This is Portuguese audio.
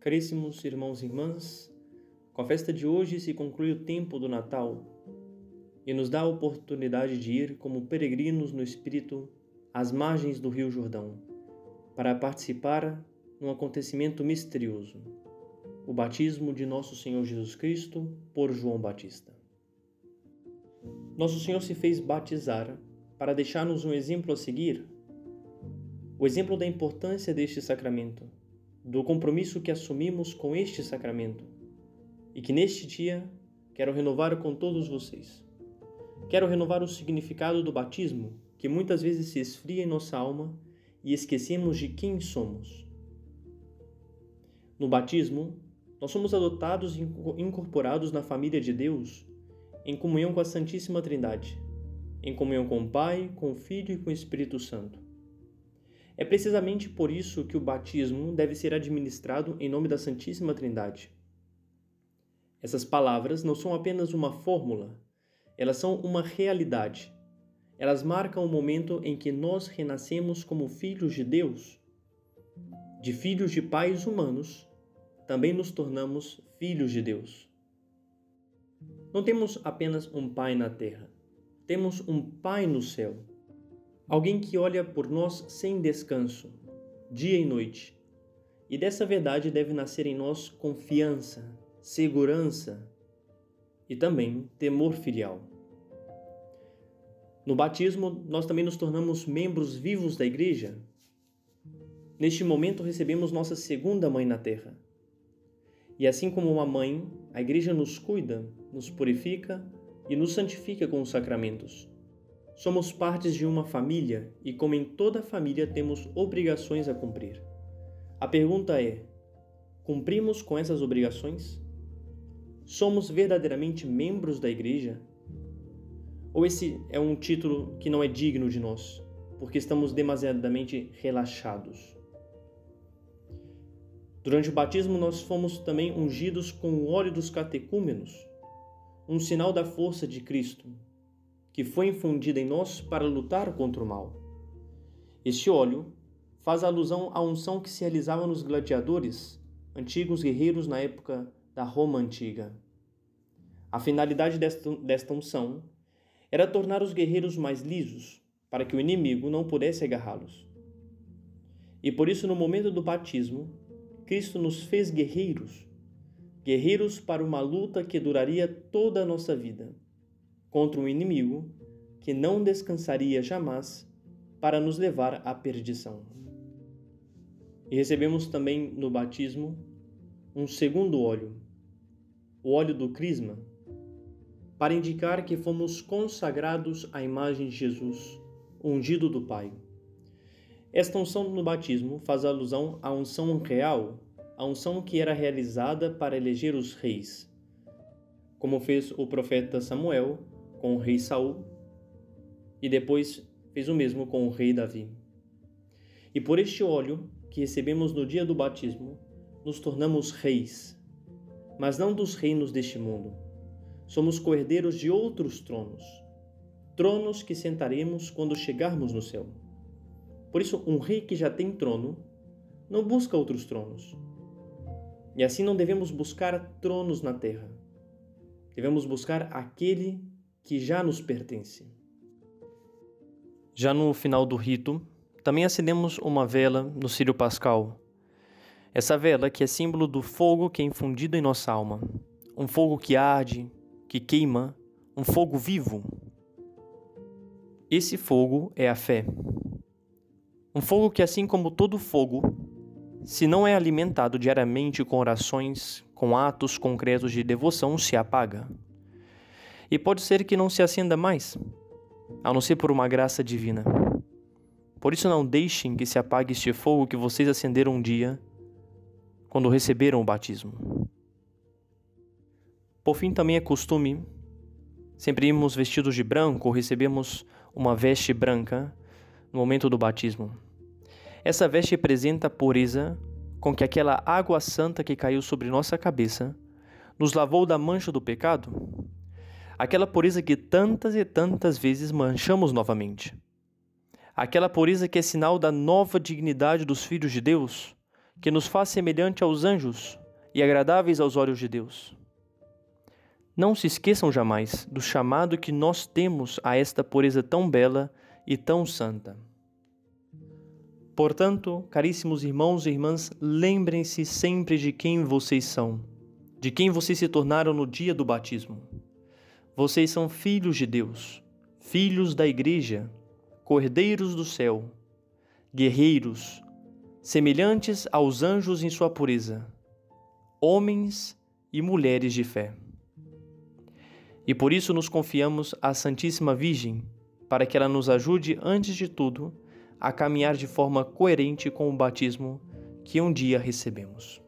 Caríssimos irmãos e irmãs, com a festa de hoje se conclui o tempo do Natal e nos dá a oportunidade de ir como peregrinos no Espírito às margens do Rio Jordão para participar num acontecimento misterioso, o batismo de Nosso Senhor Jesus Cristo por João Batista. Nosso Senhor se fez batizar para deixar-nos um exemplo a seguir, o exemplo da importância deste sacramento do compromisso que assumimos com este sacramento e que neste dia quero renovar com todos vocês. Quero renovar o significado do batismo, que muitas vezes se esfria em nossa alma e esquecemos de quem somos. No batismo, nós somos adotados e incorporados na família de Deus em comunhão com a Santíssima Trindade, em comunhão com o Pai, com o Filho e com o Espírito Santo. É precisamente por isso que o batismo deve ser administrado em nome da Santíssima Trindade. Essas palavras não são apenas uma fórmula, elas são uma realidade. Elas marcam o momento em que nós renascemos como filhos de Deus. De filhos de pais humanos, também nos tornamos filhos de Deus. Não temos apenas um Pai na terra, temos um Pai no céu alguém que olha por nós sem descanso, dia e noite. E dessa verdade deve nascer em nós confiança, segurança e também temor filial. No batismo, nós também nos tornamos membros vivos da Igreja. Neste momento, recebemos nossa segunda mãe na terra. E assim como uma mãe, a Igreja nos cuida, nos purifica e nos santifica com os sacramentos. Somos partes de uma família e, como em toda família, temos obrigações a cumprir. A pergunta é: cumprimos com essas obrigações? Somos verdadeiramente membros da igreja? Ou esse é um título que não é digno de nós, porque estamos demasiadamente relaxados? Durante o batismo, nós fomos também ungidos com o óleo dos catecúmenos, um sinal da força de Cristo, que foi infundida em nós para lutar contra o mal. Este óleo faz alusão à unção que se realizava nos gladiadores, antigos guerreiros na época da Roma antiga. A finalidade desta, desta unção era tornar os guerreiros mais lisos, para que o inimigo não pudesse agarrá-los. E por isso, no momento do batismo, Cristo nos fez guerreiros, guerreiros para uma luta que duraria toda a nossa vida contra um inimigo que não descansaria jamais para nos levar à perdição. E recebemos também no batismo um segundo óleo, o óleo do Crisma, para indicar que fomos consagrados à imagem de Jesus, ungido do Pai. Esta unção no batismo faz alusão à unção real, a unção que era realizada para eleger os reis, como fez o profeta Samuel com o rei Saul e depois fez o mesmo com o rei Davi. E por este óleo que recebemos no dia do batismo, nos tornamos reis, mas não dos reinos deste mundo. Somos coerdeiros de outros tronos, tronos que sentaremos quando chegarmos no céu. Por isso, um rei que já tem trono não busca outros tronos. E assim não devemos buscar tronos na terra. Devemos buscar aquele que já nos pertence. Já no final do rito, também acendemos uma vela no Círio Pascal. Essa vela que é símbolo do fogo que é infundido em nossa alma. Um fogo que arde, que queima, um fogo vivo. Esse fogo é a fé. Um fogo que, assim como todo fogo, se não é alimentado diariamente com orações, com atos concretos de devoção, se apaga e pode ser que não se acenda mais, a não ser por uma graça divina. Por isso, não deixem que se apague este fogo que vocês acenderam um dia quando receberam o batismo. Por fim, também é costume, sempre irmos vestidos de branco ou recebemos uma veste branca no momento do batismo. Essa veste representa a pureza com que aquela água santa que caiu sobre nossa cabeça nos lavou da mancha do pecado aquela pureza que tantas e tantas vezes manchamos novamente. Aquela pureza que é sinal da nova dignidade dos filhos de Deus, que nos faz semelhante aos anjos e agradáveis aos olhos de Deus. Não se esqueçam jamais do chamado que nós temos a esta pureza tão bela e tão santa. Portanto, caríssimos irmãos e irmãs, lembrem-se sempre de quem vocês são, de quem vocês se tornaram no dia do batismo. Vocês são filhos de Deus, filhos da Igreja, cordeiros do céu, guerreiros, semelhantes aos anjos em sua pureza, homens e mulheres de fé. E por isso nos confiamos à Santíssima Virgem, para que ela nos ajude, antes de tudo, a caminhar de forma coerente com o batismo que um dia recebemos.